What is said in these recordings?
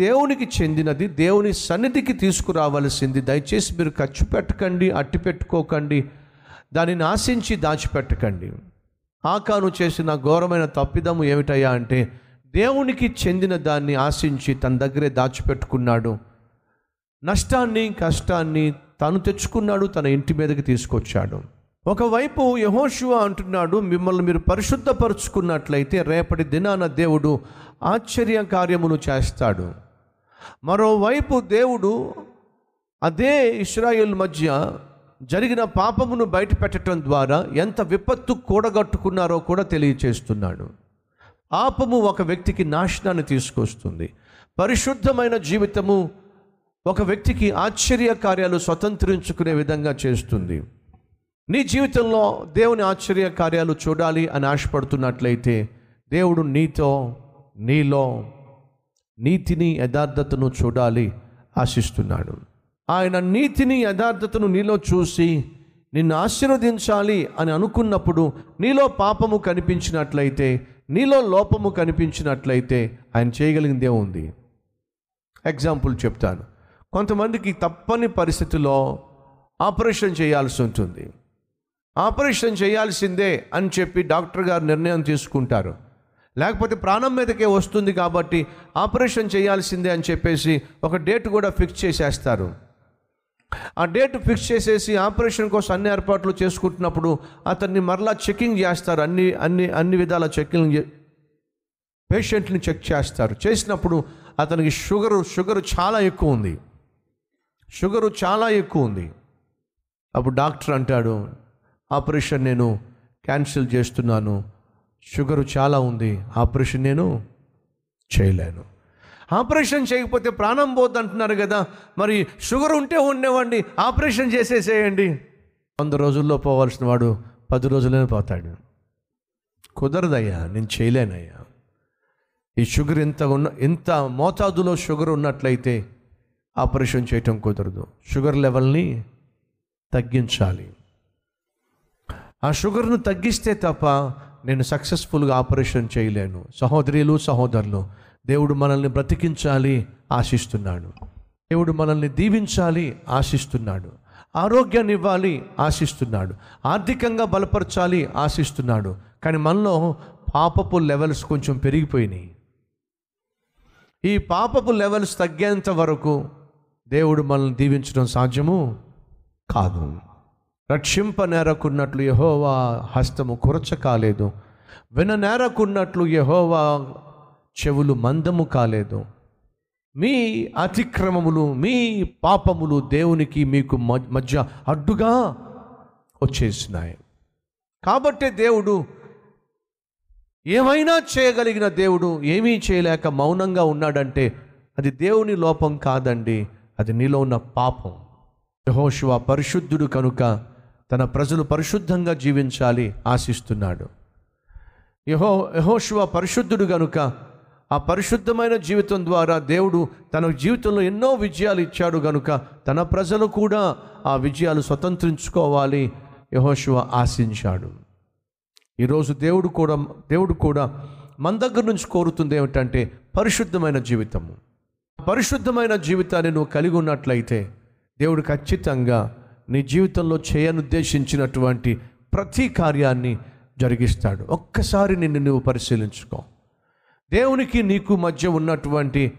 దేవునికి చెందినది దేవుని సన్నిధికి తీసుకురావలసింది. దయచేసి మీరు ఖర్చు పెట్టకండి అట్టి పెట్టుకోకండి దానిని ఆశించి దాచిపెట్టకండి. ఆకాను చేసిన ఘోరమైన తప్పిదము ఏమిటయ్యా అంటే దేవునికి చెందిన దాన్ని ఆశించి తన దగ్గరే దాచిపెట్టుకున్నాడు. నష్టాన్ని కష్టాన్ని తను తెచ్చుకున్నాడు తన ఇంటి మీదకి తీసుకొచ్చాడు. ఒకవైపు యహోశివ అంటున్నాడు మిమ్మల్ని మీరు పరిశుద్ధపరుచుకున్నట్లయితే రేపటి దినాన దేవుడు ఆశ్చర్య కార్యమును చేస్తాడు. మరోవైపు దేవుడు అదే ఇస్రాయిల్ మధ్య జరిగిన పాపమును బయటపెట్టడం ద్వారా ఎంత విపత్తు కూడగట్టుకున్నారో కూడా తెలియచేస్తున్నాడు. పాపము ఒక వ్యక్తికి నాశనాన్ని తీసుకొస్తుంది. పరిశుద్ధమైన జీవితము ఒక వ్యక్తికి ఆశ్చర్య కార్యాలు స్వతంత్రించుకునే విధంగా చేస్తుంది. నీ జీవితంలో దేవుని ఆశ్చర్య కార్యాలు చూడాలి అని ఆశపడుతున్నట్లయితే దేవుడు నీతో నీలో నీతిని యథార్థతను చూడాలి ఆశిస్తున్నాడు. ఆయన నీతిని యథార్థతను నీలో చూసి నిన్ను ఆశీర్వదించాలి అని అనుకున్నప్పుడు నీలో పాపము కనిపించినట్లయితే నీలో లోపము కనిపించినట్లయితే ఆయన చేయగలిగిందే ఉంది. ఎగ్జాంపుల్ చెప్తాను. కొంతమందికి తప్పని పరిస్థితిలో ఆపరేషన్ చేయాల్సి ఉంటుంది. ఆపరేషన్ చేయాల్సిందే అని చెప్పి డాక్టర్ గారు నిర్ణయం తీసుకుంటారు. లేకపోతే ప్రాణం మీదకే వస్తుంది కాబట్టి ఆపరేషన్ చేయాల్సిందే అని చెప్పేసి ఒక డేట్ కూడా ఫిక్స్ చేసేస్తారు. ఆ డేట్ ఫిక్స్ చేసేసి ఆపరేషన్ కోసం అన్ని ఏర్పాట్లు చేసుకుంటున్నప్పుడు అతన్ని మరలా చెకింగ్ చేస్తారు. అన్ని అన్ని అన్ని విధాల చెకింగ్ పేషెంట్ని చెక్ చేస్తారు. చేసినప్పుడు అతనికి షుగరు షుగరు చాలా ఎక్కువ ఉంది. షుగరు చాలా ఎక్కువ ఉంది. అప్పుడు డాక్టర్ అంటాడు ఆపరేషన్ నేను క్యాన్సిల్ చేస్తున్నాను. షుగరు చాలా ఉంది. ఆపరేషన్ నేను చేయలేను. ఆపరేషన్ చేయకపోతే ప్రాణం పోద్దు అంటున్నారు కదా. మరి షుగర్ ఉంటే ఉండేవాడిని ఆపరేషన్ చేసేసేయండి. వంద రోజుల్లో పోవాల్సిన వాడు పది రోజుల్లోనే పోతాడు. కుదరదయ్యా నేను చేయలేనయ్యా. ఈ షుగర్ ఇంత ఉన్న ఇంత మోతాదులో షుగర్ ఉన్నట్లయితే ఆపరేషన్ చేయటం కుదరదు. షుగర్ లెవెల్ని తగ్గించాలి. ఆ షుగర్ను తగ్గిస్తే తప్ప నేను సక్సెస్ఫుల్గా ఆపరేషన్ చేయలేను. సహోదరులు సహోదరులు దేవుడు మనల్ని బ్రతికించాలి ఆశిస్తున్నాడు. దేవుడు మనల్ని దీవించాలి ఆశిస్తున్నాడు. ఆరోగ్యాన్ని ఇవ్వాలి ఆశిస్తున్నాడు. ఆర్థికంగా బలపరచాలి ఆశిస్తున్నాడు. కానీ మనలో పాపపు లెవెల్స్ కొంచెం పెరిగిపోయినాయి. ఈ పాపపు లెవెల్స్ తగ్గేంత వరకు దేవుడు మనల్ని దీవించడం సాధ్యము కాదు. రక్షింప నేరకున్నట్లు యహోవా హస్తము కురచ కాలేదు. విన నేరకున్నట్లు యహోవా చెవులు మందము కాలేదు. మీ అతిక్రమములు మీ పాపములు దేవునికి మీకు మ- మధ్య అడ్డుగా వచ్చేసినాయి. కాబట్టే దేవుడు ఏమైనా చేయగలిగిన దేవుడు ఏమీ చేయలేక మౌనంగా ఉన్నాడంటే అది దేవుని లోపం కాదండి అది నీలో ఉన్న పాపం. యహోశివ పరిశుద్ధుడు కనుక తన ప్రజలు పరిశుద్ధంగా జీవించాలి ఆశిస్తున్నాడు. యహో యహోశివ పరిశుద్ధుడు గనుక ఆ పరిశుద్ధమైన జీవితం ద్వారా దేవుడు తన జీవితంలో ఎన్నో విజయాలు ఇచ్చాడు గనుక తన ప్రజలు కూడా ఆ విజయాలు స్వతంత్రించుకోవాలి యహోశివ ఆశించాడు. ఈరోజు దేవుడు కూడా దేవుడు కూడా మన దగ్గర నుంచి కోరుతుంది ఏమిటంటే పరిశుద్ధమైన జీవితము. పరిశుద్ధమైన జీవితాన్ని నువ్వు కలిగి ఉన్నట్లయితే దేవుడు ఖచ్చితంగా నీ జీవితంలో చేయనుద్దేశించినటువంటి ప్రతి కార్యాన్ని జరిగిస్తాడు. ఒక్కసారి నిన్ను నువ్వు పరిశీలించుకో. దేవునికి నీకు మధ్య ఉన్నటువంటి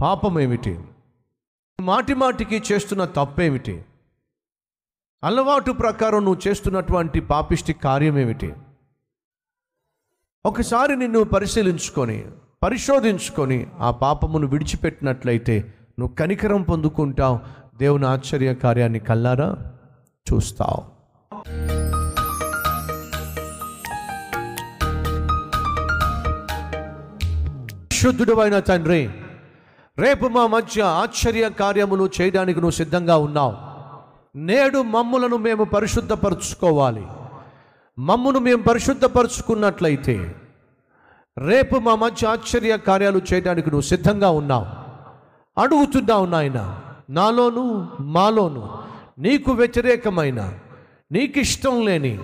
పాపం ఏమిటి మాటి మాటికి చేస్తున్న తప్పేమిటి? అలవాటు ప్రకారం నువ్వు చేస్తున్నటువంటి పాపిష్టి కార్యం ఏమిటి ఒకసారి నిన్ను పరిశీలించుకొని పరిశోధించుకొని ఆ పాపమును విడిచిపెట్టినట్లయితే నువ్వు కనికరం పొందుకుంటావు. దేవుని ఆశ్చర్య కార్యాన్ని కల్లారా చూస్తావు. శుద్ధుడు అయిన తండ్రి రేపు మా మధ్య ఆశ్చర్య కార్యములు చేయడానికి నువ్వు సిద్ధంగా ఉన్నావు. నేడు మమ్ములను మేము పరిశుద్ధపరచుకోవాలి. మమ్మును మేము పరిశుద్ధపరచుకున్నట్లయితే రేపు మా మధ్య ఆశ్చర్య కార్యాలు చేయడానికి నువ్వు సిద్ధంగా ఉన్నావు. అడుగుతున్నావు నాయన నాలోను మాలోను నీకు వ్యతిరేకమైన నీకు ఇష్టం లేని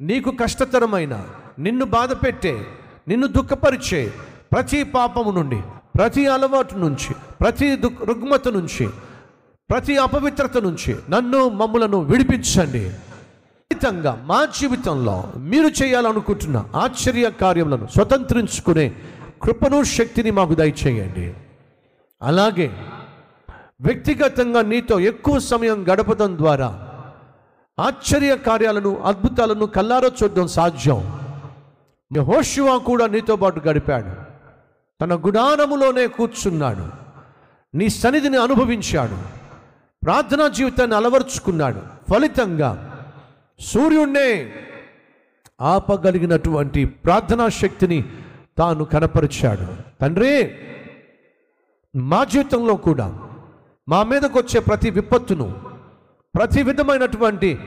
నీకు కష్టతరమైన నిన్ను బాధ పెట్టే నిన్ను దుఃఖపరిచే ప్రతి పాపము నుండి ప్రతి అలవాటు నుంచి ప్రతి దుఃఖ రుగ్మత నుంచి ప్రతి అపవిత్రత నుంచి నన్ను మమ్ములను విడిపించండి. ఖచ్చితంగా మా జీవితంలో మీరు చేయాలనుకుంటున్న ఆశ్చర్య కార్యములను స్వతంత్రించుకునే కృపను శక్తిని మాకు దయచేయండి. అలాగే వ్యక్తిగతంగా నీతో ఎక్కువ సమయం గడపడం ద్వారా ఆశ్చర్య కార్యాలను అద్భుతాలను కల్లారో చూడడం సాధ్యం. యెహోషువ కూడా నీతో పాటు గడిపాడు. తన గుడానములోనే కూర్చున్నాడు. నీ సన్నిధిని అనుభవించాడు. ప్రార్థనా జీవితాన్ని అలవర్చుకున్నాడు. ఫలితంగా సూర్యుణ్ణే ఆపగలిగినటువంటి ప్రార్థనా శక్తిని తాను కనపరిచాడు. తండ్రి మా జీవితంలో కూడా మా మీదకు వచ్చే ప్రతి విపత్తును ప్రతి విధమైనటువంటి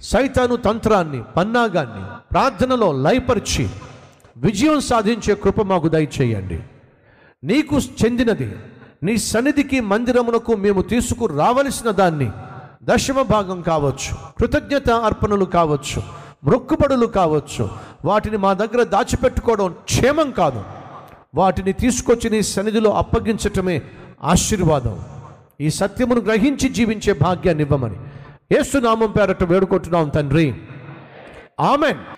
సైతాను తంత్రాన్ని పన్నాగాన్ని ప్రార్థనలో లయపరిచి విజయం సాధించే కృప మాకు దయచేయండి. నీకు చెందినది నీ సన్నిధికి మందిరమునకు మేము తీసుకు రావలసిన దాన్ని దశమ భాగం కావచ్చు కృతజ్ఞత అర్పణలు కావచ్చు మొక్కుబడులు కావచ్చు. వాటిని మా దగ్గర దాచిపెట్టుకోవడం క్షేమం కాదు. వాటిని తీసుకొచ్చి నీ సన్నిధిలో అప్పగించటమే ఆశీర్వాదం. ఈ సత్యమును గ్రహించి జీవించే భాగ్యాన్ని ఇవ్వమని. ఏసునామం పేరట వేడుకుంటున్నాం తండ్రి. ఆమెన్.